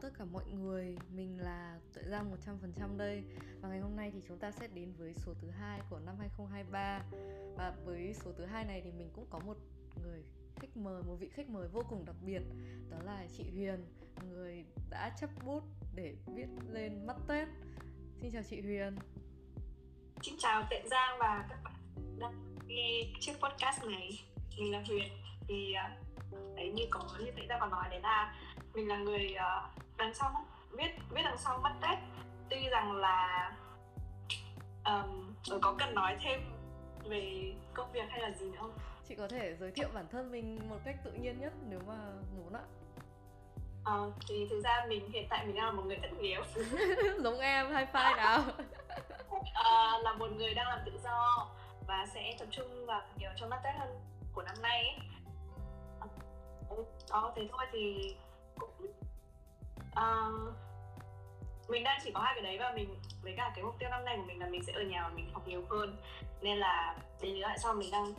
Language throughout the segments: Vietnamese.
tất cả mọi người, mình là Tuệ Giang 100% đây. Và ngày hôm nay thì chúng ta sẽ đến với số thứ hai của năm 2023 Và với số thứ hai này thì mình cũng có một người khách mời, một vị khách mời vô cùng đặc biệt. Đó là chị Huyền, người đã chấp bút để viết lên mắt Tết. Xin chào chị Huyền. Xin chào Tuệ Giang và các bạn đang nghe chiếc podcast này. Mình là Huyền. Thì à, đấy như có như vậy Giang còn nói đấy là mình là người uh, đằng sau viết viết đằng sau mắt tết. Tuy rằng là um, có cần nói thêm về công việc hay là gì nữa không? Chị có thể giới thiệu bản thân mình một cách tự nhiên nhất nếu mà muốn ạ. Ờ, thì thực ra mình hiện tại mình đang là một người thất nghiệp. Giống em hai phai nào. À, là một người đang làm tự do và sẽ tập trung vào nhiều trong mắt tết hơn của năm nay ấy. đó thế thôi thì uh, mình đang chỉ có hai cái đấy và mình với cả cái mục tiêu năm nay của mình là mình sẽ ở nhà và mình học nhiều hơn. Nên là đến lý tại sao mình đang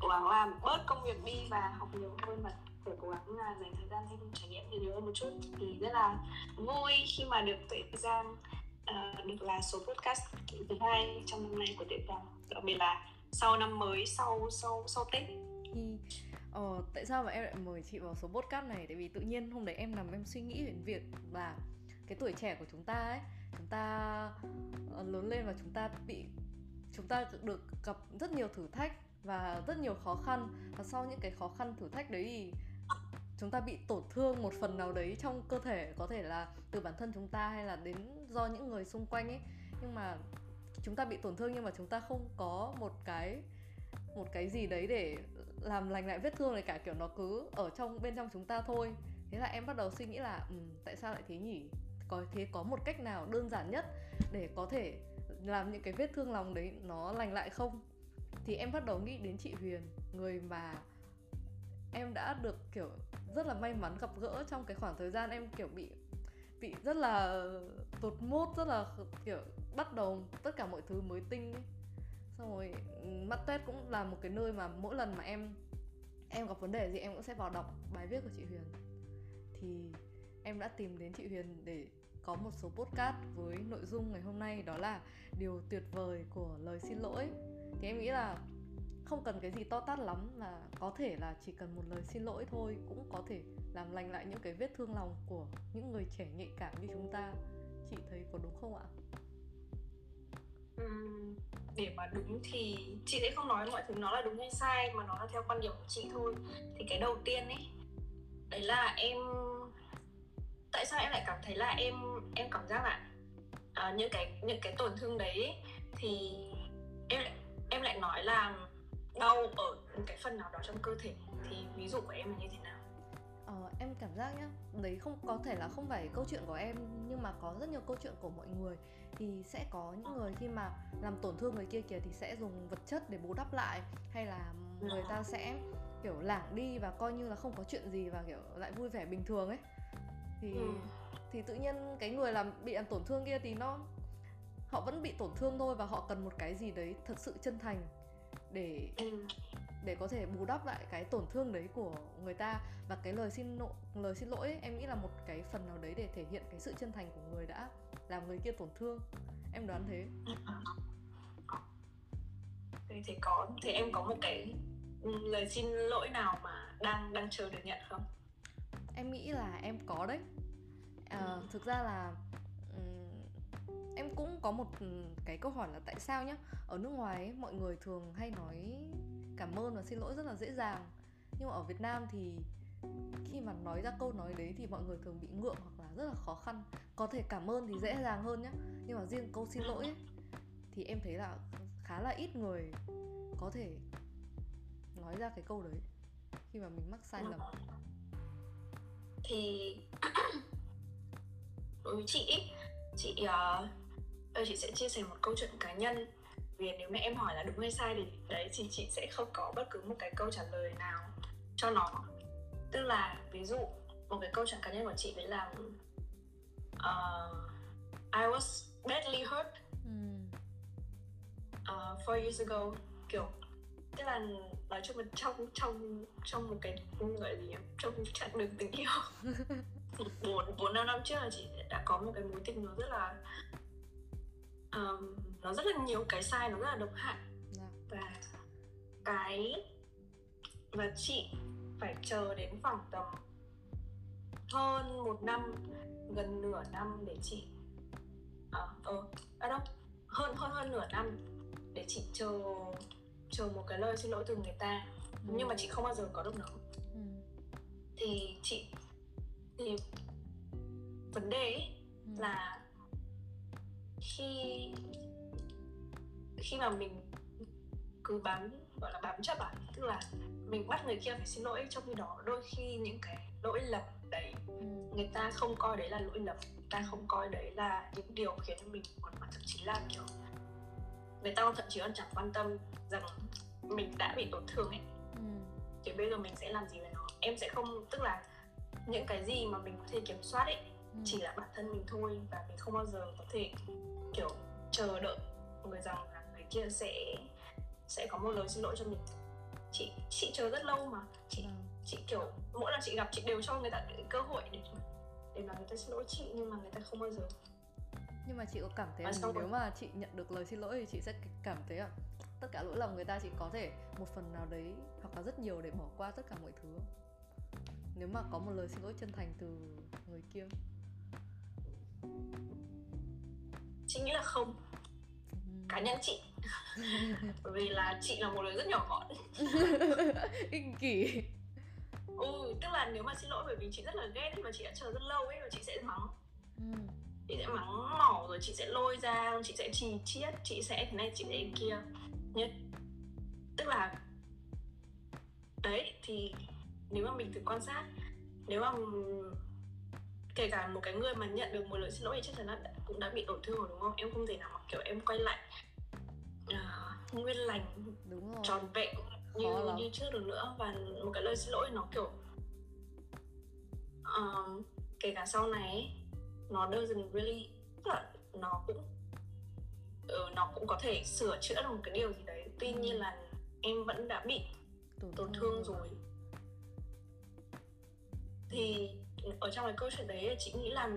cố gắng làm bớt công việc đi và học nhiều hơn và để cố gắng là dành thời gian thêm trải nghiệm nhiều hơn một chút. Thì rất là vui khi mà được tuệ giang uh, ờ, được là số podcast thứ hai trong năm nay của tuệ giang đặc biệt là sau năm mới sau sau sau tết. Thì Ờ, tại sao mà em lại mời chị vào số podcast này? Tại vì tự nhiên hôm đấy em nằm em suy nghĩ về việc là cái tuổi trẻ của chúng ta ấy, chúng ta ờ, lớn lên và chúng ta bị chúng ta được gặp rất nhiều thử thách và rất nhiều khó khăn và sau những cái khó khăn thử thách đấy thì chúng ta bị tổn thương một phần nào đấy trong cơ thể có thể là từ bản thân chúng ta hay là đến do những người xung quanh ấy nhưng mà chúng ta bị tổn thương nhưng mà chúng ta không có một cái một cái gì đấy để làm lành lại vết thương này cả kiểu nó cứ ở trong bên trong chúng ta thôi. Thế là em bắt đầu suy nghĩ là ừ, tại sao lại thế nhỉ? Có thế có một cách nào đơn giản nhất để có thể làm những cái vết thương lòng đấy nó lành lại không? Thì em bắt đầu nghĩ đến chị Huyền người mà em đã được kiểu rất là may mắn gặp gỡ trong cái khoảng thời gian em kiểu bị bị rất là tụt mốt rất là kiểu bắt đầu tất cả mọi thứ mới tinh ấy xong rồi ừ, mắt tết cũng là một cái nơi mà mỗi lần mà em em gặp vấn đề gì em cũng sẽ vào đọc bài viết của chị Huyền. Thì em đã tìm đến chị Huyền để có một số podcast với nội dung ngày hôm nay, đó là điều tuyệt vời của lời xin lỗi. Thì em nghĩ là không cần cái gì to tát lắm, mà có thể là chỉ cần một lời xin lỗi thôi cũng có thể làm lành lại những cái vết thương lòng của những người trẻ nhạy cảm như chúng ta. Chị thấy có đúng không ạ? Để mà đúng thì chị sẽ không nói mọi thứ nó là đúng hay sai mà nó là theo quan điểm của chị thôi. Thì cái đầu tiên ấy đấy là em tại sao em lại cảm thấy là em em cảm giác là à, những cái những cái tổn thương đấy thì em lại em lại nói là đau ở cái phần nào đó trong cơ thể. Thì ví dụ của em là như thế. Ờ, em cảm giác nhá đấy không có thể là không phải câu chuyện của em nhưng mà có rất nhiều câu chuyện của mọi người. Thì sẽ có những người khi mà làm tổn thương người kia kìa thì sẽ dùng vật chất để bù đắp lại hay là người ta sẽ kiểu lảng đi và coi như là không có chuyện gì và kiểu lại vui vẻ bình thường ấy. Thì ừ. thì tự nhiên cái người làm bị làm tổn thương kia thì nó họ vẫn bị tổn thương thôi và họ cần một cái gì đấy thật sự chân thành để ừ. để có thể bù đắp lại cái tổn thương đấy của người ta. Và cái lời xin lỗi lời xin lỗi ấy, em nghĩ là một cái phần nào đấy để thể hiện cái sự chân thành của người đã làm người kia tổn thương. Em đoán thế. Thì, thì có thì em có một cái lời xin lỗi nào mà đang đang chờ được nhận không? Em nghĩ là em có đấy. À, ừ. thực ra là em cũng có một ừ, cái câu hỏi là tại sao nhá? Ở nước ngoài ấy, mọi người thường hay nói cảm ơn và xin lỗi rất là dễ dàng. Nhưng mà ở Việt Nam thì khi mà nói ra câu nói đấy thì mọi người thường bị ngượng hoặc là rất là khó khăn. Có thể cảm ơn thì dễ dàng hơn nhá. Nhưng mà riêng câu xin lỗi ấy, thì em thấy là khá là ít người có thể nói ra cái câu đấy khi mà mình mắc sai lầm. Thì đối với chị chị uh, chị sẽ chia sẻ một câu chuyện cá nhân. Vì nếu mà em hỏi là đúng hay sai thì đấy thì chị sẽ không có bất cứ một cái câu trả lời nào cho nó. Tức là ví dụ một cái câu chuyện cá nhân của chị đấy là uh, I was badly hurt uh, four years ago. Kiểu tức là nói chung là trong trong trong một cái gọi gì trong chặng đường tình yêu. Bốn bốn năm năm trước là chị đã có một cái mối tình nó rất là um, nó rất là nhiều cái sai nó rất là độc hại Dạ. và cái và chị phải chờ đến khoảng tầm hơn một năm gần nửa năm để chị à, ờ à đâu hơn hơn hơn nửa năm để chị chờ chờ một cái lời xin lỗi từ người ta nhưng mà chị không bao giờ có được nó Ừ. thì chị thì vấn đề ấy Ừ. là khi khi mà mình cứ bám gọi là bám chấp à tức là mình bắt người kia phải xin lỗi trong khi đó đôi khi những cái lỗi lầm đấy Ừ. người ta không coi đấy là lỗi lầm người ta không coi đấy là những điều khiến cho mình buồn mà thậm chí là kiểu người ta thậm chí còn chẳng quan tâm rằng mình đã bị tổn thương ấy Ừ. thì bây giờ mình sẽ làm gì với nó em sẽ không tức là những cái gì mà mình có thể kiểm soát ấy Ừ. chỉ là bản thân mình thôi và mình không bao giờ có thể kiểu chờ đợi người rằng là người kia sẽ sẽ có một lời xin lỗi cho mình. Chị chị chờ rất lâu mà. Chị Vâng. chị kiểu mỗi lần chị gặp chị đều cho người ta cơ hội để để mà người ta xin lỗi chị nhưng mà người ta không bao giờ. Nhưng mà chị có cảm thấy là nếu rồi- mà chị nhận được lời xin lỗi thì chị sẽ cảm thấy là tất cả lỗi lầm người ta chỉ có thể một phần nào đấy hoặc là rất nhiều để bỏ qua tất cả mọi thứ nếu mà có một lời xin lỗi chân thành từ người kia chị nghĩ là không. Ừ. cá nhân chị. Bởi vì là chị là một người rất nhỏ gọn. Ích kỷ. Ừ tức là nếu mà xin lỗi bởi vì chị rất là ghét ấy, và chị đã chờ rất lâu ấy và chị sẽ mắng. Ừ. chị sẽ mắng mỏ rồi chị sẽ lôi ra chị sẽ trì chiết chị sẽ thế này chị sẽ kia. Nhất tức là đấy thì nếu mà mình thử quan sát nếu mà kể cả một cái người mà nhận được một lời xin lỗi thì chắc chắn là cũng đã bị tổn thương rồi đúng không? Em không thể nào mà kiểu em quay lại à, nguyên lành đúng rồi. tròn vẹn Khó như lắm. như trước được nữa. Và một cái lời xin lỗi nó kiểu um, kể cả sau này nó doesn't really là nó cũng ừ, nó cũng có thể sửa chữa được một cái điều gì đấy. Tuy Ừ. nhiên là em vẫn đã bị tổn thương rồi. Thì ở trong cái câu chuyện đấy chị nghĩ là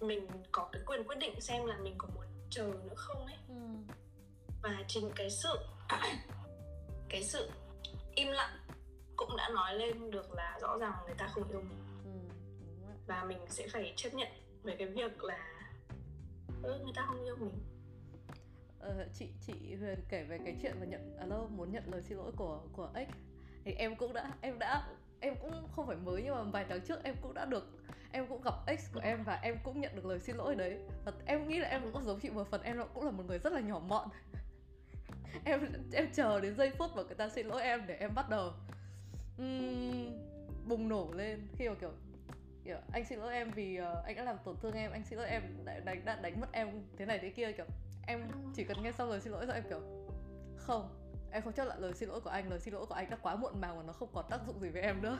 mình có cái quyền quyết định xem là mình có muốn chờ nữa không ấy ừ. và chính cái sự cái sự im lặng cũng đã nói lên được là rõ ràng người ta không yêu mình Ừ. và mình sẽ phải chấp nhận về cái việc là ừ, người ta không yêu mình Ờ, chị chị Huyền kể về cái chuyện mà nhận lâu muốn nhận lời xin lỗi của của X thì em cũng đã em đã em cũng không phải mới nhưng mà vài tháng trước em cũng đã được em cũng gặp ex của em và em cũng nhận được lời xin lỗi đấy. Và em nghĩ là em cũng giống chị một phần em cũng là một người rất là nhỏ mọn. Em em chờ đến giây phút mà người ta xin lỗi em để em bắt đầu um, bùng nổ lên. Khi mà kiểu kiểu anh xin lỗi em vì uh, anh đã làm tổn thương em anh xin lỗi em đã đánh đã đánh mất em thế này thế kia kiểu em chỉ cần nghe xong lời xin lỗi rồi em kiểu không em không chấp nhận lời xin lỗi của anh lời xin lỗi của anh đã quá muộn màng và nó không còn tác dụng gì với em nữa.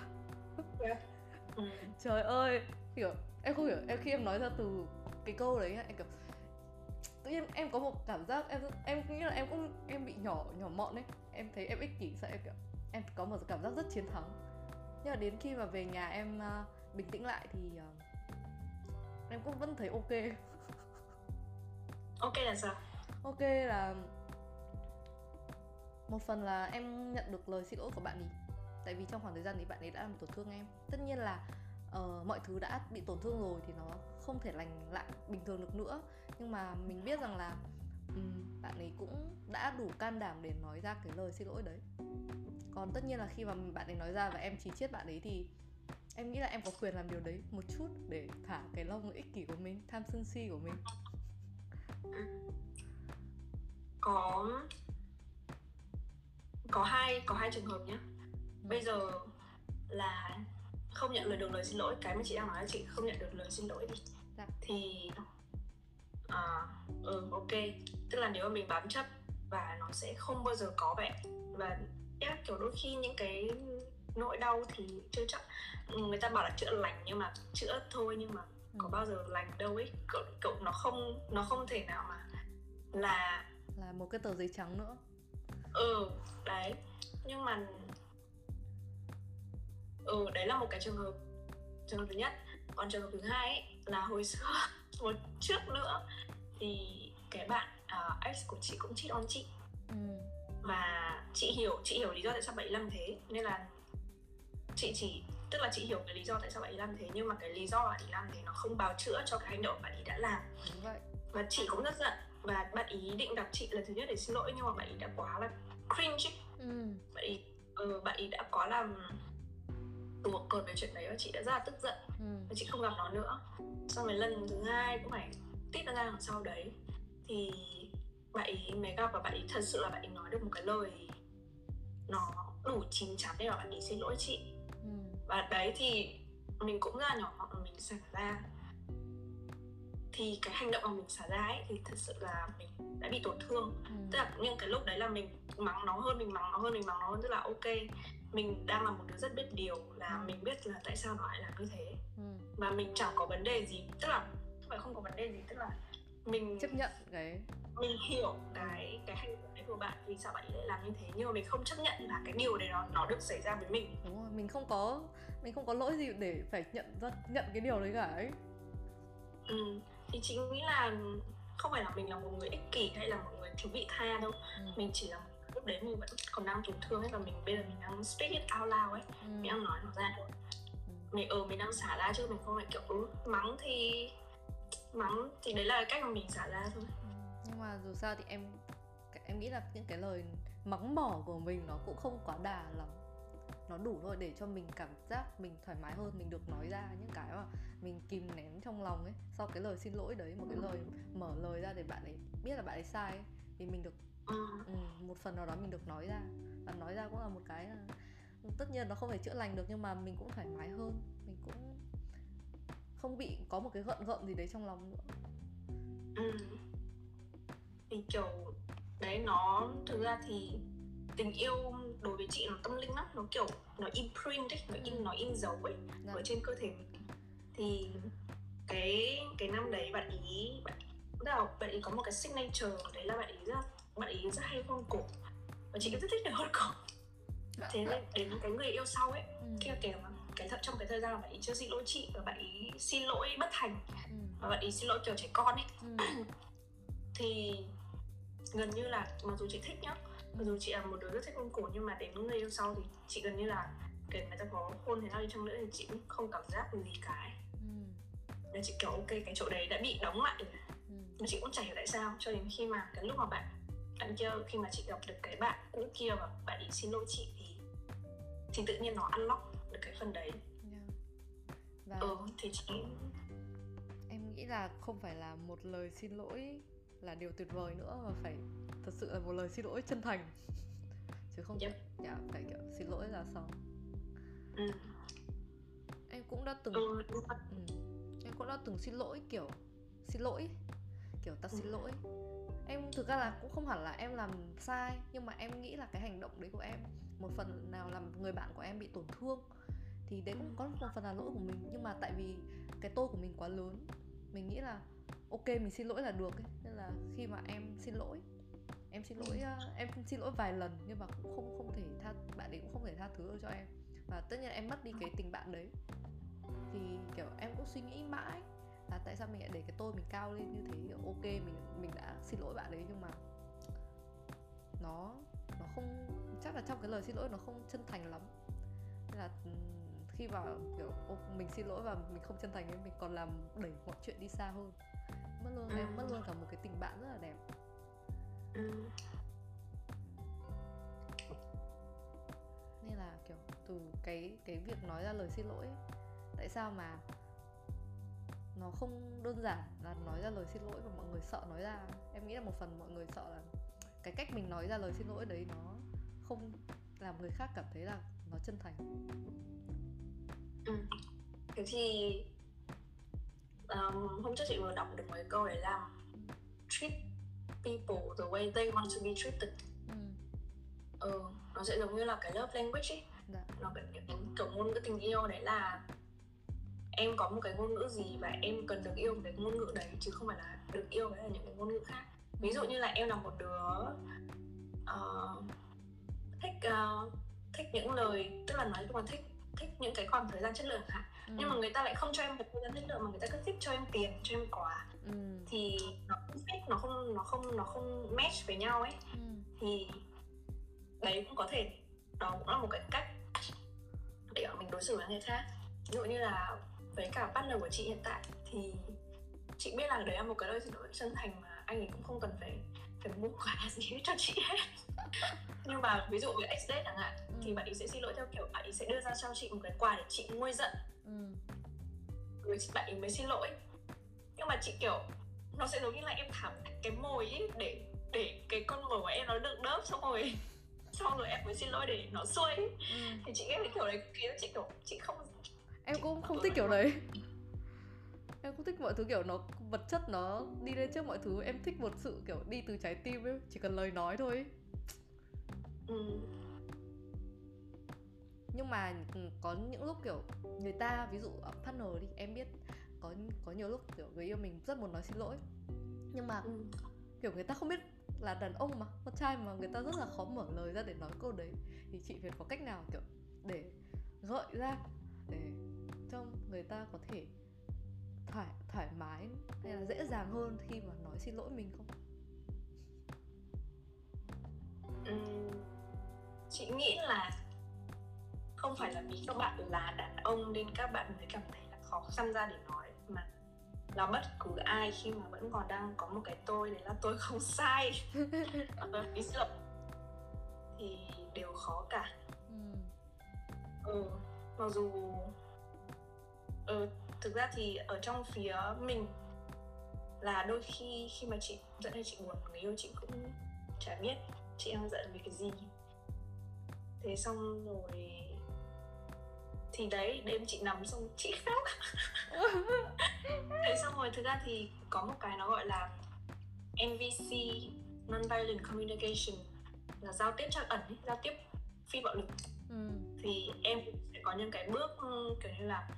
Ừ. trời ơi kiểu em không hiểu em khi em nói ra từ cái câu đấy em kiểu tự nhiên em có một cảm giác em em nghĩ là em cũng em bị nhỏ nhỏ mọn ấy. Em thấy em ích kỷ sao em kiểu em có một cảm giác rất chiến thắng. Nhưng mà đến khi mà về nhà em à, bình tĩnh lại thì à, em cũng vẫn thấy ok. Ok là sao? Ok là một phần là em nhận được lời xin lỗi của bạn ấy tại vì trong khoảng thời gian đấy bạn ấy đã làm tổn thương em. Tất nhiên là uh, mọi thứ đã bị tổn thương rồi thì nó không thể lành lại bình thường được nữa. Nhưng mà mình biết rằng là um, bạn ấy cũng đã đủ can đảm để nói ra cái lời xin lỗi đấy. Còn tất nhiên là khi mà bạn ấy nói ra và em chỉ chiết bạn ấy thì em nghĩ là em có quyền làm điều đấy một chút để thả cái lông ích kỷ của mình tham sân si của mình. Có có hai có hai trường hợp nhé bây giờ là không nhận lời được lời xin lỗi cái mà chị đang nói là chị không nhận được lời xin lỗi đi. Dạ. thì à, ừ ok. Tức là nếu mà mình bám chấp và nó sẽ không bao giờ có vậy và yeah, kiểu đôi khi những cái nỗi đau thì chưa chắc người ta bảo là chữa lành nhưng mà chữa thôi nhưng mà có Ừ. bao giờ lành đâu ấy. Cậu, cậu nó không nó không thể nào mà là là một cái tờ giấy trắng nữa ừ đấy. Nhưng mà ừ đấy là một cái trường hợp trường hợp thứ nhất. Còn trường hợp thứ hai ấy, là hồi xưa một trước nữa thì cái bạn uh, ex của chị cũng cheat on chị. Ừ. và chị hiểu chị hiểu lý do tại sao bạn ấy làm thế. Nên là chị chỉ tức là chị hiểu cái lý do tại sao bạn ấy làm thế. Nhưng mà cái lý do bạn ấy làm thế nó không bào chữa cho cái hành động bạn ấy đã làm. Đúng vậy. và chị cũng rất giận và bạn ý định gặp chị lần thứ nhất để xin lỗi nhưng mà bạn ý đã quá là cringe ừ. bạn ý ừ, bạn ý đã quá làm tuột cột về chuyện đấy và chị đã rất là tức giận ừ. và chị không gặp nó nữa xong rồi lần thứ hai cũng phải tít ra đằng sau đấy thì bạn ý mới gặp và bạn ý thật sự là bạn ý nói được một cái lời nó đủ chín chắn để mà bạn ý xin lỗi chị ừ. và đấy thì mình cũng ra nhỏ mình xả ra thì cái hành động mà mình xả ra ấy thì thật sự là mình đã bị tổn thương ừ. tức là những cái lúc đấy là mình mắng nó hơn mình mắng nó hơn mình mắng nó hơn tức là ok mình đang là một đứa rất biết điều là ừ. mình biết là tại sao nó lại làm như thế ừ. mình chẳng có vấn đề gì tức là không phải không có vấn đề gì tức là mình chấp nhận cái mình hiểu cái cái hành động đấy của bạn vì sao bạn lại làm như thế nhưng mà mình không chấp nhận là cái điều đấy nó nó được xảy ra với mình đúng rồi mình không có mình không có lỗi gì để phải nhận ra nhận cái điều đấy cả ấy ừ thì chị nghĩ là không phải là mình là một người ích kỷ hay là một người thiếu vị tha đâu ừ. mình chỉ là lúc đấy mình vẫn còn đang tổn thương ấy và mình bây giờ mình đang speak it out loud ấy ừ. mình đang nói nó ra thôi ừ. mình ở ừ, mình đang xả ra chứ mình không phải kiểu ừ, mắng thì mắng thì đấy là cách mà mình xả ra thôi ừ. nhưng mà dù sao thì em em nghĩ là những cái lời mắng mỏ của mình nó cũng không quá đà lắm nó đủ thôi để cho mình cảm giác mình thoải mái hơn mình được nói ra những cái mà mình kìm nén trong lòng ấy. Sau cái lời xin lỗi đấy một cái lời mở lời ra để bạn ấy biết là bạn ấy sai ấy, thì mình được ừ, một phần nào đó mình được nói ra. Và nói ra cũng là một cái là tất nhiên nó không thể chữa lành được nhưng mà mình cũng thoải mái hơn. Mình cũng không bị có một cái gợn gợn gì đấy trong lòng nữa. Ừ. thì kiểu đấy nó thực ra thì tình yêu đối với chị nó tâm linh lắm nó kiểu nó imprint ấy nó in nó in dấu ấy Đấy. ở trên cơ thể mình thì cái cái năm đấy bạn ý bạn là bạn ý có một cái signature đấy là bạn ý rất bạn ý rất hay hôn cổ và chị cũng rất thích được hôn cổ thế nên đến cái người yêu sau ấy ừ. kia kể mà cái thật trong cái thời gian mà bạn ý chưa xin lỗi chị và bạn ý xin lỗi bất thành ừ. và bạn ý xin lỗi kiểu trẻ con ấy ừ. thì gần như là mặc dù chị thích nhá dù chị là một đứa rất thích hôn cổ nhưng mà đến người yêu sau thì chị gần như là kể người ta có hôn thế nào đi chăng nữa thì chị cũng không cảm giác gì cả ừ. nên chị kiểu ok cái chỗ đấy đã bị đóng lại rồi ừ. mà chị cũng chẳng hiểu tại sao cho đến khi mà cái lúc mà bạn bạn kia khi mà chị gặp được cái bạn cũ kia và bạn ý xin lỗi chị thì thì tự nhiên nó ăn lóc được cái phần đấy yeah. và ừ thì chị em nghĩ là không phải là một lời xin lỗi là điều tuyệt vời nữa mà phải thật sự là một lời xin lỗi chân thành chứ không yep. dạ, phải kiểu xin lỗi là xong ừ. em cũng đã từng ừ. Ừ. em cũng đã từng xin lỗi kiểu xin lỗi kiểu ta xin ừ. lỗi em thực ra là cũng không hẳn là em làm sai nhưng mà em nghĩ là cái hành động đấy của em một phần nào làm người bạn của em bị tổn thương thì đấy cũng có một phần là lỗi của mình nhưng mà tại vì cái tôi của mình quá lớn mình nghĩ là ok mình xin lỗi là được ấy. nên là khi mà em xin lỗi em xin lỗi uh, em xin lỗi vài lần nhưng mà cũng không không thể tha bạn ấy cũng không thể tha thứ được cho em. Và tất nhiên em mất đi cái tình bạn đấy. Thì kiểu em cũng suy nghĩ mãi là tại sao mình lại để cái tôi mình cao lên như thế. Ok mình mình đã xin lỗi bạn đấy nhưng mà nó nó không chắc là trong cái lời xin lỗi nó không chân thành lắm. Nên là khi mà kiểu mình xin lỗi và mình không chân thành ấy mình còn làm đẩy mọi chuyện đi xa hơn mất luôn em mất luôn cả một cái tình bạn rất là đẹp ừ. nên là kiểu từ cái cái việc nói ra lời xin lỗi tại sao mà nó không đơn giản là nói ra lời xin lỗi và mọi người sợ nói ra em nghĩ là một phần mọi người sợ là cái cách mình nói ra lời xin lỗi đấy nó không làm người khác cảm thấy là nó chân thành ừ. thế thì um, hôm trước chị vừa đọc được một cái câu đấy là treat people the way they want to be treated ừ. ừ nó sẽ giống như là cái love language ấy dạ. nó cái, cái kiểu ngôn ngữ tình yêu đấy là em có một cái ngôn ngữ gì và em cần được yêu cái ngôn ngữ đấy chứ không phải là được yêu với là những cái ngôn ngữ khác ví dụ như là em là một đứa uh, thích uh, thích những lời tức là nói chung là thích thích những cái khoảng thời gian chất lượng hả ừ. nhưng mà người ta lại không cho em một thời gian thích nữa mà người ta cứ thích cho em tiền cho em quà ừ. thì nó không fit nó không nó không nó không match với nhau ấy ừ. thì đấy cũng có thể đó cũng là một cái cách để mình đối xử với người khác ví dụ như là với cả partner của chị hiện tại thì chị biết là đấy là một cái lời xin lỗi chân thành mà anh ấy cũng không cần phải phải mua quà gì cho chị hết nhưng mà ví dụ với ex date chẳng hạn ừ. thì bạn ấy sẽ xin lỗi theo kiểu bạn ấy sẽ đưa ra cho chị một cái quà để chị nguôi giận ừ. rồi bạn ấy mới xin lỗi nhưng mà chị kiểu nó sẽ giống như là em thả cái mồi ấy để để cái con mồi của em nó được đớp xong rồi xong rồi em mới xin lỗi để nó xuôi ừ. thì chị nghe cái kiểu đấy kia chị kiểu chị không em cũng không thích kiểu đấy em không thích mọi thứ kiểu nó vật chất nó đi lên trước mọi thứ em thích một sự kiểu đi từ trái tim ấy chỉ cần lời nói thôi ấy. Ừ. nhưng mà ừ, có những lúc kiểu người ta ví dụ partner đi em biết có có nhiều lúc kiểu người yêu mình rất muốn nói xin lỗi nhưng mà ừ. kiểu người ta không biết là đàn ông mà con trai mà người ta rất là khó mở lời ra để nói câu đấy thì chị phải có cách nào kiểu để gợi ra để cho người ta có thể thoải thoải mái hay là dễ dàng hơn khi mà nói xin lỗi mình không? Ừ, chị nghĩ là không phải là vì các bạn là đàn ông nên các bạn mới cảm thấy là khó khăn ra để nói mà là bất cứ ai khi mà vẫn còn đang có một cái tôi đấy là tôi không sai và ý lộn thì đều khó cả ừ. ừ mặc dù ừ, thực ra thì ở trong phía mình là đôi khi khi mà chị giận hay chị buồn người yêu chị cũng chả biết chị đang giận vì cái gì. Thế xong rồi thì đấy đêm chị nằm xong chị khóc. Thế xong rồi thực ra thì có một cái nó gọi là NVC non-violent communication là giao tiếp trắc ẩn giao tiếp phi bạo lực. Ừ. thì em sẽ có những cái bước kiểu như là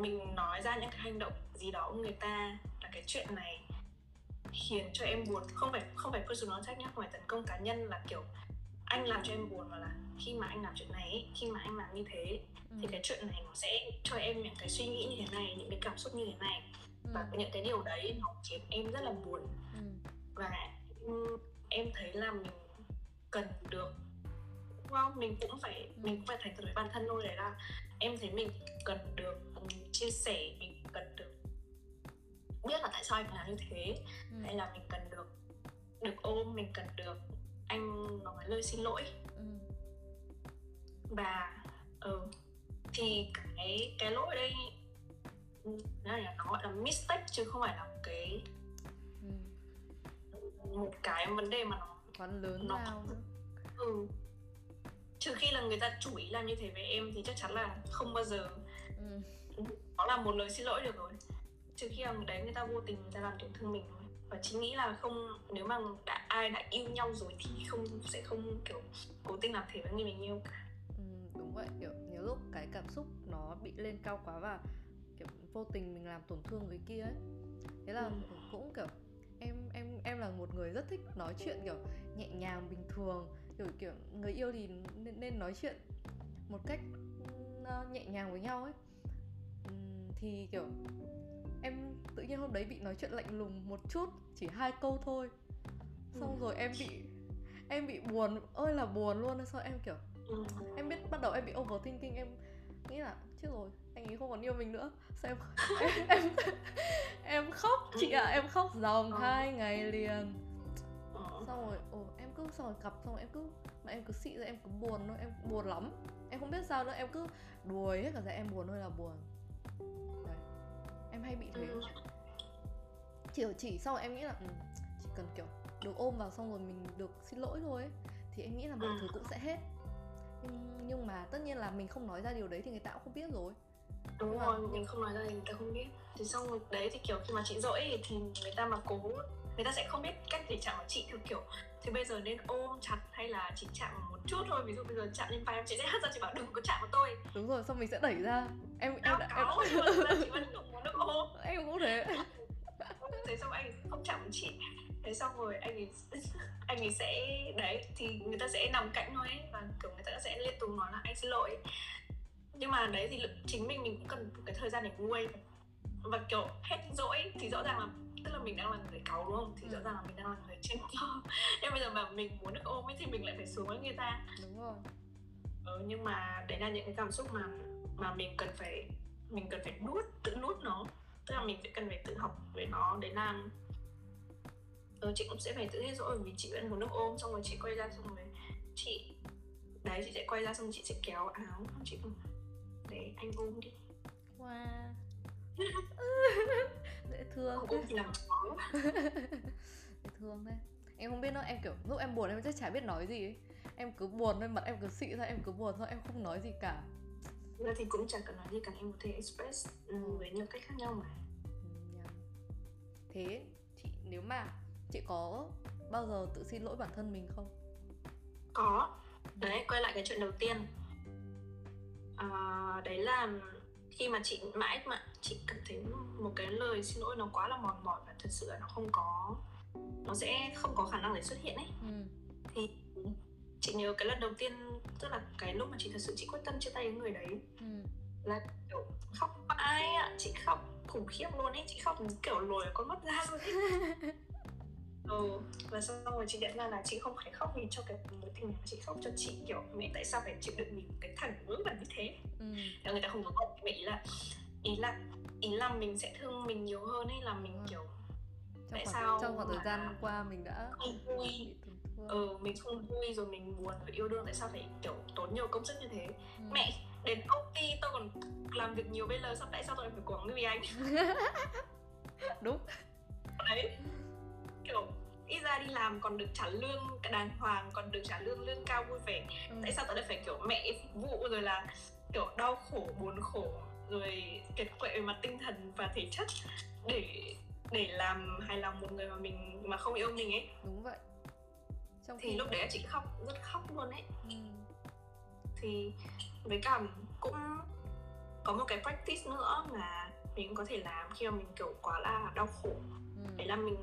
mình nói ra những cái hành động gì đó của người ta là cái chuyện này khiến cho em buồn không phải không phải personal attack nhá không phải tấn công cá nhân là kiểu anh làm cho em buồn mà là khi mà anh làm chuyện này khi mà anh làm như thế ừ. thì cái chuyện này nó sẽ cho em những cái suy nghĩ như thế này những cái cảm xúc như thế này ừ. và những cái điều đấy nó khiến em rất là buồn ừ. và em thấy là mình cần được đúng không mình cũng phải ừ. mình cũng phải thành thật với bản thân thôi đấy là em thấy mình cần được chia sẻ mình cần được biết là tại sao anh làm như thế ừ. hay là mình cần được được ôm mình cần được anh nói lời xin lỗi ừ. và ừ, thì cái cái lỗi đây nó là nó gọi là mistake chứ không phải là một cái ừ. một cái vấn đề mà nó quá lớn nó nào ừ trừ khi là người ta chủ ý làm như thế với em thì chắc chắn là không bao giờ ừ. Nó là một lời xin lỗi được rồi. Trừ khi là đấy người ta vô tình người ta làm tổn thương mình thôi. Và chính nghĩ là không nếu mà đã ai đã yêu nhau rồi thì không sẽ không kiểu cố tình làm thế với người mình yêu cả ừ, đúng vậy. Kiểu nhiều lúc cái cảm xúc nó bị lên cao quá và kiểu vô tình mình làm tổn thương người kia ấy. Thế là ừ. cũng kiểu em em em là một người rất thích nói chuyện kiểu nhẹ nhàng bình thường. Kiểu kiểu người yêu thì nên, nên nói chuyện một cách uh, nhẹ nhàng với nhau ấy thì kiểu em tự nhiên hôm đấy bị nói chuyện lạnh lùng một chút chỉ hai câu thôi. Xong ừ. rồi em bị em bị buồn ơi là buồn luôn sao em kiểu ừ. em biết bắt đầu em bị overthinking em nghĩ là chết rồi anh ấy không còn yêu mình nữa. Sao em em em, em khóc. Chị ạ à, em khóc dòng ừ. hai ngày liền. Xong rồi ồ em cứ xong rồi cặp xong rồi em cứ mà em cứ xị ra em cứ buồn thôi em buồn lắm. Em không biết sao nữa em cứ đuổi hết cả ra em buồn thôi là buồn đấy em hay bị thế. Ừ. chỉ chỉ xong rồi em nghĩ là ừ, chỉ cần kiểu được ôm vào xong rồi mình được xin lỗi thôi ấy, thì em nghĩ là mọi ừ. thứ cũng sẽ hết. Nhưng, nhưng mà tất nhiên là mình không nói ra điều đấy thì người ta cũng không biết rồi. Đúng nhưng rồi mà... mình không nói ra thì người ta không biết. Thì xong rồi đấy thì kiểu khi mà chị dỗi thì người ta mà cố người ta sẽ không biết cách để chạm vào chị theo kiểu thì bây giờ nên ôm chặt hay là chỉ chạm một chút thôi? Ví dụ bây giờ chạm lên vai em chị sẽ hất ra chị bảo đừng có chạm vào tôi. Đúng rồi xong mình sẽ đẩy ra. Em em đã cáo em... chị vẫn muốn được ôm. Em cũng thế. Thế xong anh không chạm với chị. Thế xong rồi anh ấy anh ấy sẽ đấy thì người ta sẽ nằm cạnh thôi ấy và kiểu người ta sẽ liên tục nói là anh xin lỗi. Nhưng mà đấy thì chính mình mình cũng cần cái thời gian để nguôi. Và kiểu hết dỗi thì rõ ràng là tức là mình đang là người cáu đúng không? Thì rõ ừ. ràng là mình đang là người trên nhưng bây giờ mà mình muốn được ôm ấy thì mình lại phải xuống với người ta. Đúng rồi. Ừ, nhưng mà đấy là những cái cảm xúc mà mà mình cần phải mình cần phải nuốt tự nuốt nó. Tức là mình sẽ cần phải tự học về nó. Để làm ừ, chị cũng sẽ phải tự hết rồi vì chị vẫn muốn nước ôm xong rồi chị quay ra xong rồi chị đấy chị sẽ quay ra xong chị sẽ kéo áo. Chị không để anh ôm đi. Wow dễ thương chó dễ thương thế em không biết nữa em kiểu lúc em buồn em chắc chả biết nói gì ấy. Em cứ buồn thôi mặt em cứ xị ra em cứ buồn thôi em không nói gì cả. Giờ thì cũng chẳng cần nói gì cả em có thể express ừ, với nhiều cách khác nhau mà. Ừ, thế chị nếu mà chị có bao giờ tự xin lỗi bản thân mình không? Có. Đấy quay lại cái chuyện đầu tiên. À, đấy là khi mà chị mãi mà chị cảm thấy một cái lời xin lỗi nó quá là mòn mỏi và thật sự là nó không có nó sẽ không có khả năng để xuất hiện ấy ừ. thì chị nhớ cái lần đầu tiên tức là cái lúc mà chị thật sự chị quyết tâm chia tay với người đấy ừ. là kiểu khóc mãi ạ chị khóc khủng khiếp luôn ấy chị khóc kiểu lồi con mắt ra luôn ấy ừ và xong rồi chị nhận ra là chị không phải khóc vì cho cái mối tình này chị khóc cho chị kiểu mẹ tại sao phải chịu đựng mình cái thằng vớ vẩn như thế? Ừ. người ta không có gọi mẹ ý là ý là ý là mình sẽ thương mình nhiều hơn ấy là mình ừ. kiểu trong tại khoảng, sao trong khoảng thời gian qua mình đã không vui? ừ mình không vui rồi mình buồn rồi yêu đương tại sao phải kiểu tốn nhiều công sức như thế? Ừ. mẹ đến công ty tôi còn làm việc nhiều bây giờ sao tại sao tôi phải cố gắng vì anh? Đúng. Đấy. Kiểu ít ra đi làm còn được trả lương đàng hoàng còn được trả lương lương cao vui vẻ ừ. tại sao tao lại phải kiểu mẹ phục vụ rồi là kiểu đau khổ buồn khổ rồi kiệt quệ về mặt tinh thần và thể chất để để làm hài lòng một người mà mình mà không yêu mình ấy đúng vậy trong thì lúc đấy chị khóc rất khóc luôn ấy ừ. thì với cả cũng có một cái practice nữa mà mình có thể làm khi mà mình kiểu quá là đau khổ ừ. đấy là mình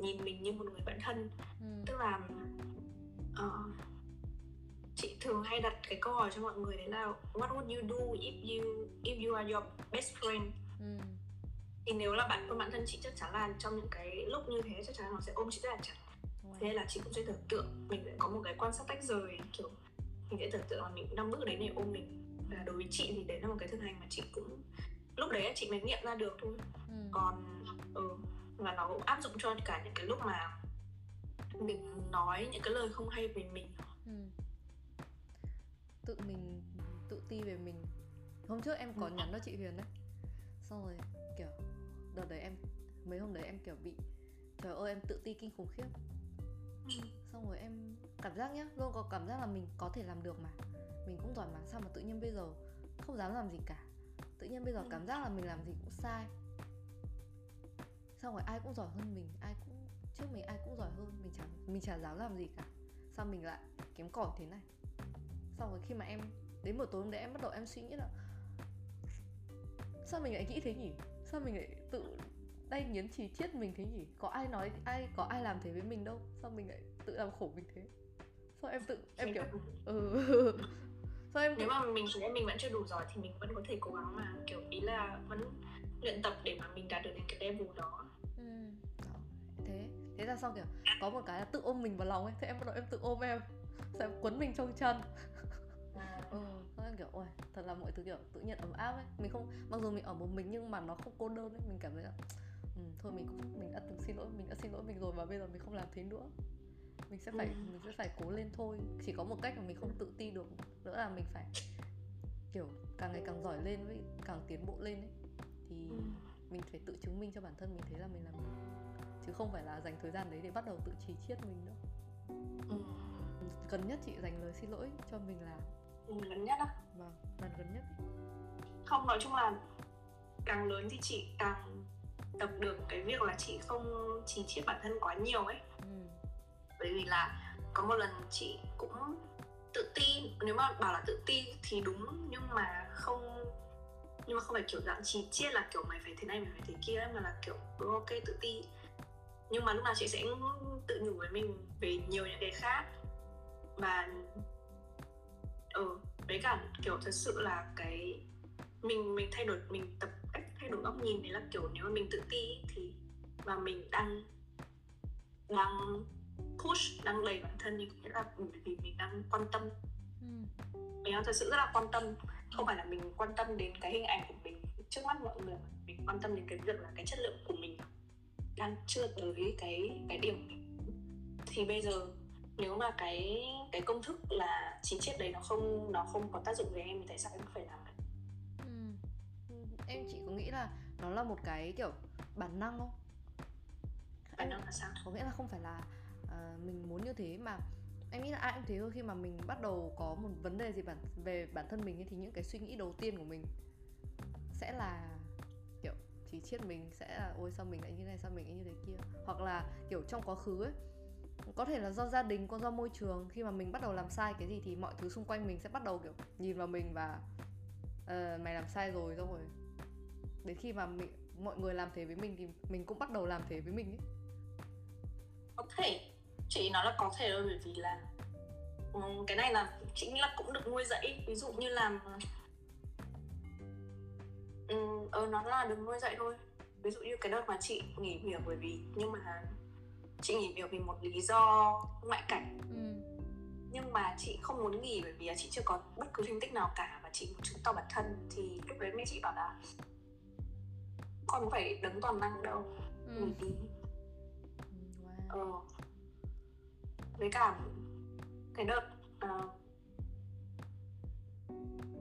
nhìn mình như một người bạn thân ừ. tức là uh, chị thường hay đặt cái câu hỏi cho mọi người đấy là what would you do if you if you are your best friend ừ. thì nếu là bạn con bạn thân chị chắc chắn là trong những cái lúc như thế chắc chắn nó sẽ ôm chị rất là chặt thế là chị cũng sẽ tưởng tượng mình sẽ có một cái quan sát tách rời kiểu mình sẽ tưởng tượng là mình đang bước đến để ôm mình và đối với chị thì đấy là một cái thực hành mà chị cũng lúc đấy chị mới nghiệm ra được thôi ừ. còn ừ và nó cũng áp dụng cho cả những cái lúc mà mình nói những cái lời không hay về mình ừ. tự mình tự ti về mình hôm trước em có ừ. nhắn cho chị Huyền đấy xong rồi kiểu đợt đấy em mấy hôm đấy em kiểu bị trời ơi em tự ti kinh khủng khiếp ừ. xong rồi em cảm giác nhá luôn có cảm giác là mình có thể làm được mà mình cũng giỏi mà sao mà tự nhiên bây giờ không dám làm gì cả tự nhiên bây giờ ừ. cảm giác là mình làm gì cũng sai xong rồi ai cũng giỏi hơn mình ai cũng trước mình ai cũng giỏi hơn mình chẳng mình chả dám làm gì cả. Sao mình lại kém cỏi thế này. Xong rồi khi mà em đến một tối hôm đấy em bắt đầu em suy nghĩ là sao mình lại nghĩ thế nhỉ? Sao mình lại tự đay nghiến chỉ chiết mình thế nhỉ? Có ai nói ai có ai làm thế với mình đâu? Sao mình lại tự làm khổ mình thế? Sao em tự em kiểu ừ. Sao em nếu mà mình thấy mình vẫn chưa đủ giỏi thì mình vẫn có thể cố gắng mà. Kiểu ý là vẫn luyện tập để mà mình đạt được đến cái level đó ừ. thế thế là xong kiểu có một cái là tự ôm mình vào lòng ấy thế em bắt đầu em tự ôm em em quấn mình trong chân ừ em kiểu ôi thật là mọi thứ kiểu tự nhiên ấm áp ấy mình không mặc dù mình ở một mình nhưng mà nó không cô đơn ấy mình cảm thấy là ừ, thôi mình cũng mình đã từng xin lỗi mình đã xin lỗi mình rồi và bây giờ mình không làm thế nữa mình sẽ phải ừ. mình sẽ phải cố lên thôi chỉ có một cách mà mình không tự ti được nữa là mình phải kiểu càng ngày càng giỏi lên với càng tiến bộ lên ấy thì ừ. Mình phải tự chứng minh cho bản thân mình thấy là mình làm được chứ không phải là dành thời gian đấy để bắt đầu tự chỉ chiết mình nữa. Ừ. gần nhất chị dành lời xin lỗi cho mình là? Ừ, gần nhất á? Vâng lần gần nhất không nói chung là càng lớn thì chị càng tập được cái việc là chị không chỉ chiết bản thân quá nhiều ấy. Ừ. bởi vì là có một lần chị cũng tự ti nếu mà bảo là tự ti thì đúng nhưng mà không nhưng mà không phải kiểu dạng chỉ chiết là kiểu mày phải thế này mày phải thế kia mà là kiểu ừ, ok tự ti nhưng mà lúc nào chị sẽ tự nhủ với mình về nhiều những cái khác và ừ với cả kiểu thật sự là cái mình mình thay đổi mình tập cách thay đổi góc nhìn đấy là kiểu nếu mà mình tự ti thì và mình đang đang push đang đẩy bản thân thì nghĩa là bởi vì mình đang quan tâm mình đang thật sự rất là quan tâm. Không phải là mình quan tâm đến cái hình ảnh của mình. Trước mắt mọi người mình quan tâm đến cái việc là cái chất lượng của mình đang chưa tới cái cái điểm. Thì bây giờ nếu mà cái cái công thức là chín chiết đấy nó không nó không có tác dụng với em thì tại sao em phải làm vậy? Ừ. em chỉ có nghĩ là nó là một cái kiểu bản năng không bản năng là sao? có nghĩa là không phải là uh, mình muốn như thế mà em nghĩ là ai cũng thế thôi khi mà mình bắt đầu có một vấn đề gì bản về bản thân mình ấy, thì những cái suy nghĩ đầu tiên của mình sẽ là kiểu chỉ chiết mình sẽ là ôi sao mình lại như này sao mình lại như thế kia? Hoặc là kiểu trong quá khứ ấy có thể là do gia đình có do môi trường khi mà mình bắt đầu làm sai cái gì thì mọi thứ xung quanh mình sẽ bắt đầu kiểu nhìn vào mình và uh, mày làm sai rồi xong rồi đến khi mà mình mọi người làm thế với mình thì mình cũng bắt đầu làm thế với mình ấy. Có thể chị nói là có thể thôi bởi vì là um, cái này là chị nghĩ là cũng được nuôi dạy ví dụ như là um, ờ nó là được nuôi dạy thôi ví dụ như cái đợt mà chị nghỉ việc bởi vì nhưng mà chị nghỉ việc vì một lý do ngoại cảnh ừ. nhưng mà chị không muốn nghỉ bởi vì chị chưa có bất cứ thành tích nào cả và chị muốn chứng tỏ bản thân thì lúc đấy mẹ chị bảo là con phải đứng toàn năng đâu ừ. nghỉ đi wow. ờ với cả cái đợt uh,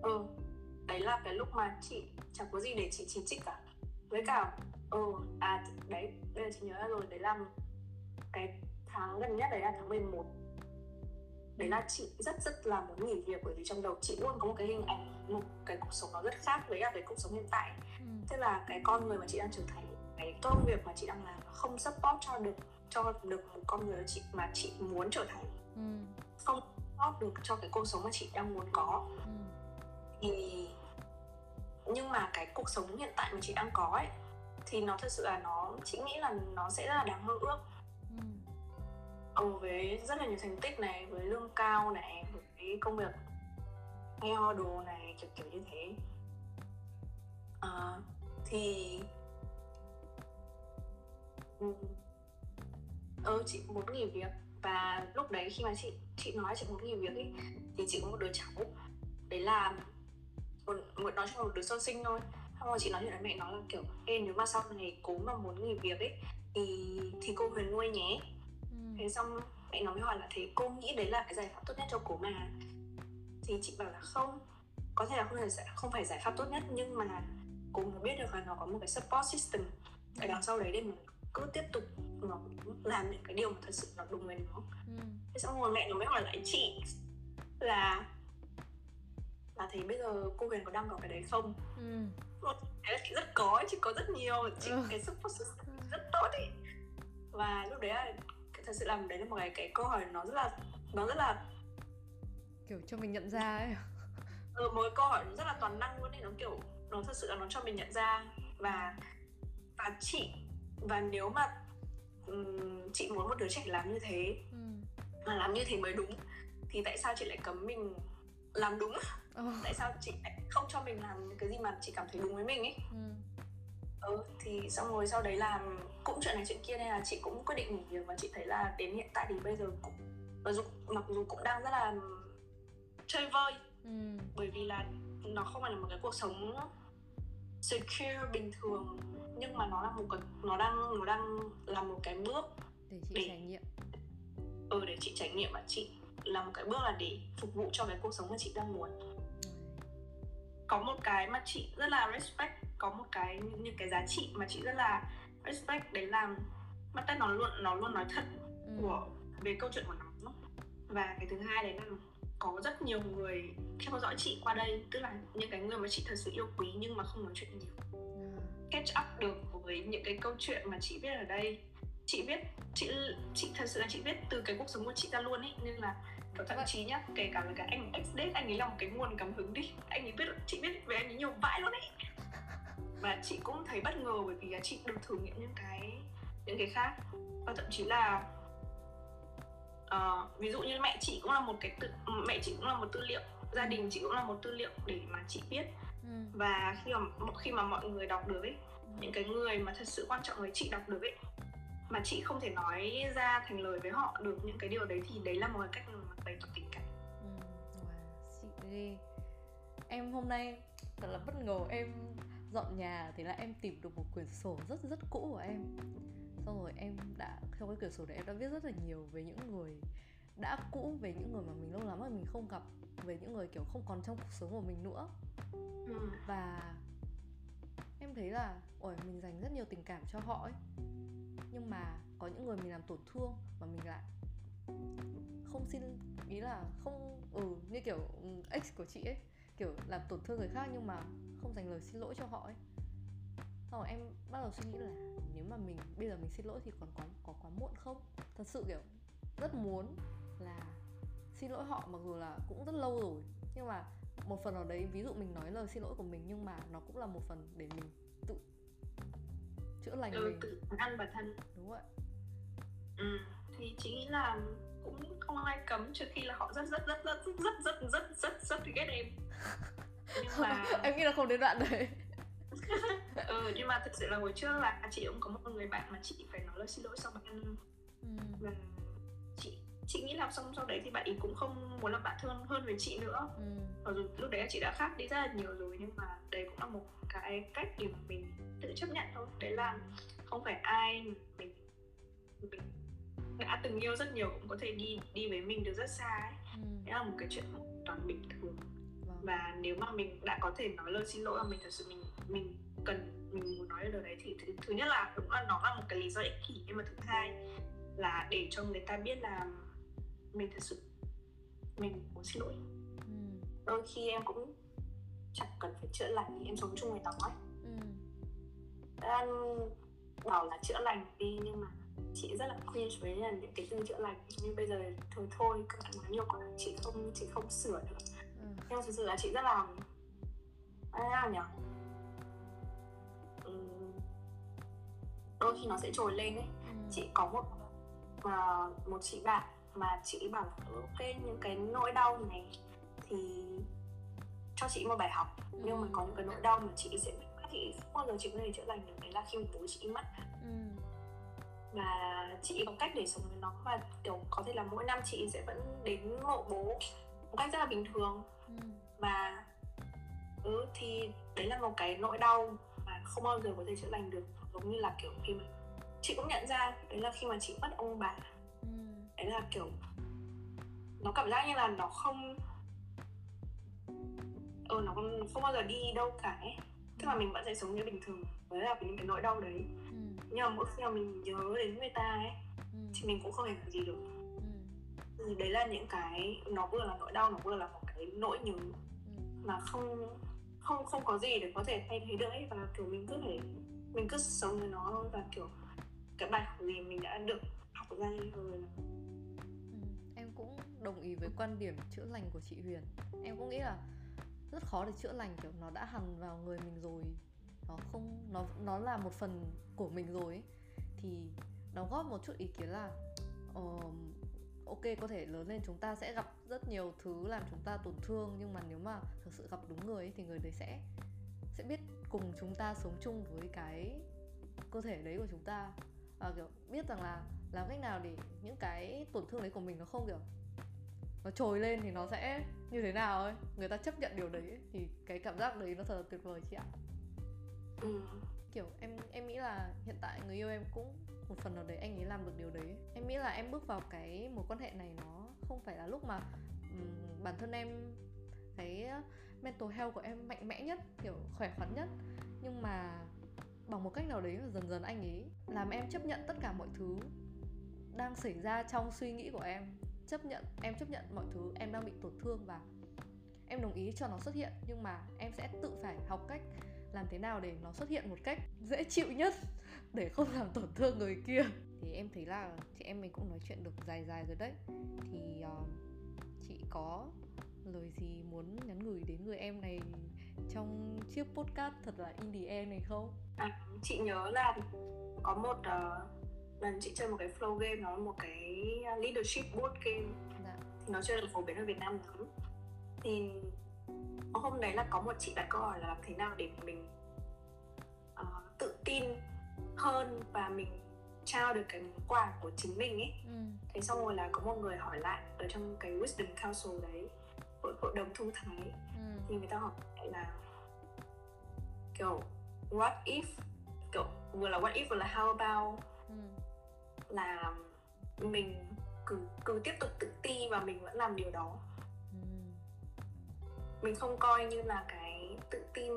ừ đấy là cái lúc mà chị chẳng có gì để chị chỉ trích cả. Với cả ừ à đấy đây là chị nhớ rồi đấy là cái tháng gần nhất đấy là tháng 11 đấy là chị rất rất là muốn nghỉ việc bởi vì trong đầu chị luôn có một cái hình ảnh một cái cuộc sống nó rất khác với cả cái cuộc sống hiện tại. Ừ. tức là cái con người mà chị đang trở thành cái công việc mà chị đang làm nó không support cho được cho được một con người chị mà chị muốn trở thành. Ừ. không support được cho cái cuộc sống mà chị đang muốn có. Ừ. thì nhưng mà cái cuộc sống hiện tại mà chị đang có ấy thì nó thật sự là nó chị nghĩ là nó sẽ rất là đáng mơ ước. Ừ, với rất là nhiều thành tích này với lương cao này với công việc nghe đồ này kiểu kiểu như thế. À, thì ừ, ừ chị muốn nghỉ việc. Và lúc đấy khi mà chị chị nói chị muốn nghỉ việc ấy thì chị có một đứa cháu. Đấy là một, một nói chung là một đứa sơ sinh thôi. Xong rồi chị nói chuyện với mẹ nó là kiểu Ê nếu mà sau này cố mà muốn nghỉ việc ấy thì thì cô Huyền nuôi nhé. Thế xong mẹ nó mới hỏi là thế cô nghĩ đấy là cái giải pháp tốt nhất cho cô mà? Thì chị bảo là không có thể là không phải không phải giải pháp tốt nhất nhưng mà cô mới biết được là nó có một cái support system ở đằng sau đấy để mình cứ tiếp tục nó làm những cái điều mà thật sự nó đúng với nó ừ. thế xong rồi mẹ nó mới hỏi lại chị là là thế bây giờ cô Huyền có đang có cái đấy không ừ. Thế là chị rất có chị có rất nhiều chị ừ. cái support system rất tốt ý và lúc đấy là thật sự là đấy là một cái cái câu hỏi nó rất là nó rất là kiểu cho mình nhận ra ấy ừ, một cái câu hỏi rất là toàn năng luôn ấy nó kiểu nó thật sự là nó cho mình nhận ra và và chị và nếu mà um, chị muốn một đứa trẻ làm như thế ừ. mà làm như thế mới đúng thì tại sao chị lại cấm mình làm đúng oh. tại sao chị lại không cho mình làm cái gì mà chị cảm thấy đúng với mình ấy ừ ừ thì xong rồi sau đấy là cũng chuyện này chuyện kia nên là chị cũng quyết định nghỉ việc và chị thấy là đến hiện tại thì bây giờ cũng mặc dù mặc dù cũng đang rất là chơi vơi ừ. bởi vì là nó không phải là một cái cuộc sống secure bình thường nhưng mà nó là một cái nó đang nó đang là một cái bước để chị để, trải nghiệm. Ừ để chị trải nghiệm và chị là một cái bước là để phục vụ cho cái cuộc sống mà chị đang muốn. Có một cái mà chị rất là respect có một cái những cái giá trị mà chị rất là respect đấy là mắt nó luôn nó luôn nói thật ừ. của về câu chuyện của nó và cái thứ hai đấy là có rất nhiều người theo dõi chị qua đây tức là những cái người mà chị thật sự yêu quý nhưng mà không nói chuyện nhiều. Catch up được với những cái câu chuyện mà chị biết ở đây. Chị biết chị chị thật sự là chị biết từ cái cuộc sống của chị ra luôn ấy nên là kiểu thậm chí nhá kể cả với cả anh X date anh ấy là một cái nguồn cảm hứng đi. Anh ấy biết chị biết về anh ấy nhiều vãi luôn ấy. Và chị cũng thấy bất ngờ bởi vì chị được thử nghiệm những cái những cái khác. Và thậm chí là uh, ví dụ như mẹ chị cũng là một cái tự mẹ chị cũng là một tư liệu gia đình chị cũng là một tư liệu để mà chị biết ừ. và khi mà khi mà mọi người đọc được ấy ừ. những cái người mà thật sự quan trọng với chị đọc được ấy mà chị không thể nói ra thành lời với họ được những cái điều đấy thì đấy là một cái cách mà bày tỏ tình cảm Ừ, wow, xịn ghê Em hôm nay thật là bất ngờ em dọn nhà thì là em tìm được một quyển sổ rất rất cũ của em Xong rồi em đã, trong cái quyển sổ đấy em đã viết rất là nhiều về những người đã cũ Về những người mà mình lâu lắm rồi mình không gặp Về những người kiểu không còn trong cuộc sống của mình nữa. Ừ. Và em thấy là ôi mình dành rất nhiều tình cảm cho họ ấy. Nhưng mà có những người mình làm tổn thương mà mình lại không xin ý là không ừ như kiểu ừ, ex của chị ấy kiểu làm tổn thương người khác nhưng mà không dành lời xin lỗi cho họ ấy xong rồi em bắt đầu suy nghĩ là nếu mà mình bây giờ mình xin lỗi thì còn có có quá muộn không thật sự kiểu rất muốn là xin lỗi họ mặc dù là cũng rất lâu rồi nhưng mà một phần nào đấy ví dụ mình nói lời xin lỗi của mình nhưng mà nó cũng là một phần để mình tự chữa lành ừ, mình tự ăn bản thân đúng vậy ừ. thì chị nghĩ là cũng không ai cấm trừ khi là họ rất rất rất rất rất rất rất rất rất rất ghét em nhưng mà em nghĩ là không đến đoạn đấy ừ, nhưng mà thực sự là hồi trước là chị cũng có một người bạn mà chị phải nói lời xin lỗi sau bạn ừ. và chị chị nghĩ là xong sau đấy thì bạn ý cũng không muốn làm bạn thân hơn với chị nữa Ừ. mặc dù lúc đấy là chị đã khác đi rất là nhiều rồi nhưng mà đấy cũng là một cái cách để mà mình tự chấp nhận thôi đấy là không phải ai mình mình đã từng yêu rất nhiều cũng có thể đi đi với mình được rất xa ấy Ừ. đấy là một cái chuyện hoàn toàn bình thường. Và nếu mà mình đã có thể nói lời xin lỗi mà mình thật sự mình mình cần mình muốn nói lời đấy thì thứ, thứ nhất là đúng là nó là một cái lý do ích kỷ. Nhưng mà thứ hai là để cho người ta biết là mình thật sự mình muốn xin lỗi. Ừ. đôi khi em cũng chẳng cần phải chữa lành thì em sống chung với nó ấy. Ừ. Đã bảo là chữa lành đi nhưng mà chị rất là cringe với những cái từ chữa lành. Nhưng bây giờ thôi thôi các bạn nói nhiều quá chị không chị không sửa được Ừ. nhưng thực sự là chị rất là nào nhỉ Ừm, đôi khi nó sẽ trồi lên ấy Ừ. chị có một mà một chị bạn mà chị bảo là ok những cái nỗi đau này thì cho chị một bài học nhưng mà Ừ. có những cái nỗi đau mà chị sẽ chị không bao giờ chị có thể chữa lành được đấy là khi mà bố chị mất Ừ. và chị có cách để sống với nó và kiểu có thể là mỗi năm chị sẽ vẫn đến mộ bố một cách rất là bình thường Ừ. và ừ thì đấy là một cái nỗi đau mà không bao giờ có thể chữa lành được giống như là kiểu khi mà chị cũng nhận ra đấy là khi mà chị mất ông bà Ừ. đấy là kiểu nó cảm giác như là nó không ừ nó không, không bao giờ đi đâu cả ấy tức là mình vẫn sẽ sống như bình thường với là những cái nỗi đau đấy Ừ. nhưng mà mỗi khi mà mình nhớ đến người ta ấy Ừ. thì mình cũng không thể làm gì được Ừ. thì đấy là những cái nó vừa là nỗi đau nó vừa là cái nỗi nhớ Ừ. mà không không không có gì để có thể thay thế được ấy và kiểu mình cứ phải mình cứ sống với nó thôi và kiểu cái bài học gì mình đã được học ra rồi là Ừ. Em cũng đồng ý với quan điểm chữa lành của chị Huyền Em cũng nghĩ là rất khó để chữa lành kiểu nó đã hằn vào người mình rồi nó không nó nó là một phần của mình rồi ấy. thì đóng góp một chút ý kiến là ờ, ok có thể lớn lên chúng ta sẽ gặp rất nhiều thứ làm chúng ta tổn thương nhưng mà nếu mà thực sự gặp đúng người ấy, thì người đấy sẽ sẽ biết cùng chúng ta sống chung với cái cơ thể đấy của chúng ta và kiểu biết rằng là làm cách nào để những cái tổn thương đấy của mình nó không kiểu nó trồi lên thì nó sẽ như thế nào ấy người ta chấp nhận điều đấy ấy. thì cái cảm giác đấy nó thật là tuyệt vời chị ạ ừ. kiểu em em nghĩ là hiện tại người yêu em cũng một phần nào đấy anh ấy làm được điều đấy. Em nghĩ là em bước vào cái mối quan hệ này nó không phải là lúc mà um, bản thân em cái mental health của em mạnh mẽ nhất kiểu khỏe khoắn nhất. Nhưng mà bằng một cách nào đấy dần dần anh ấy làm em chấp nhận tất cả mọi thứ đang xảy ra trong suy nghĩ của em. Chấp nhận em chấp nhận mọi thứ em đang bị tổn thương và em đồng ý cho nó xuất hiện. Nhưng mà em sẽ tự phải học cách làm thế nào để nó xuất hiện một cách dễ chịu nhất để không làm tổn thương người kia. Thì em thấy là chị em mình cũng nói chuyện được dài dài rồi đấy. Thì uh, chị có lời gì muốn nhắn gửi đến người em này trong chiếc podcast thật là in the end này không? À, chị nhớ là có một uh, lần chị chơi một cái flow game nó một cái leadership board game. Dạ. Thì nó chơi được phổ biến ở Việt Nam lắm. Thì hôm đấy là có một chị đặt câu hỏi là làm thế nào để mình uh, tự tin hơn và mình trao được cái món quà của chính mình ấy ừ. thế xong rồi là có một người hỏi lại ở trong cái wisdom council đấy hội, hội đồng thông thái ừ. thì người ta hỏi là kiểu what if kiểu vừa là what if vừa là how about ừ. là mình cứ cứ tiếp tục tự ti và mình vẫn làm điều đó. Mình không coi như là cái tự tin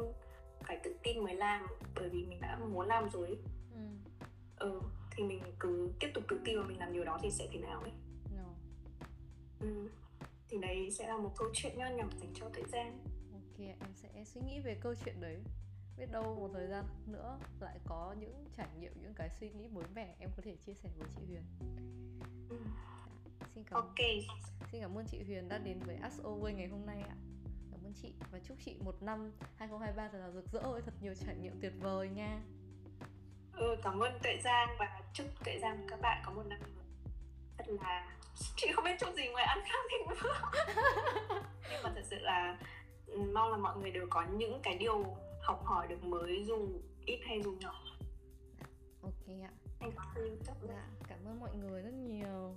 phải tự tin mới làm bởi vì mình đã muốn làm rồi ừ. ừ thì mình cứ tiếp tục tự tin và mình làm điều đó thì sẽ thế nào ấy no. ừ. thì đấy sẽ là một câu chuyện nho nhỏ dành cho thời gian ok em sẽ suy nghĩ về câu chuyện đấy biết đâu một thời gian nữa lại có những trải nghiệm những cái suy nghĩ mới mẻ em có thể chia sẻ với chị Huyền ừ. xin cảm ok xin cảm ơn chị Huyền đã đến với Ask Over ngày hôm nay ạ ơn chị và chúc chị một năm 2023 thật là rực rỡ với thật nhiều trải nghiệm tuyệt vời nha. Ừ, cảm ơn tuệ giang và chúc tuệ giang và các bạn có một năm thật là chị không biết chúc gì ngoài ăn khang thịnh vượng nhưng mà thật sự là ừ, mong là mọi người đều có những cái điều học hỏi được mới dù ít hay dù nhỏ. Ok ạ. Dạ, cảm ơn mọi người rất nhiều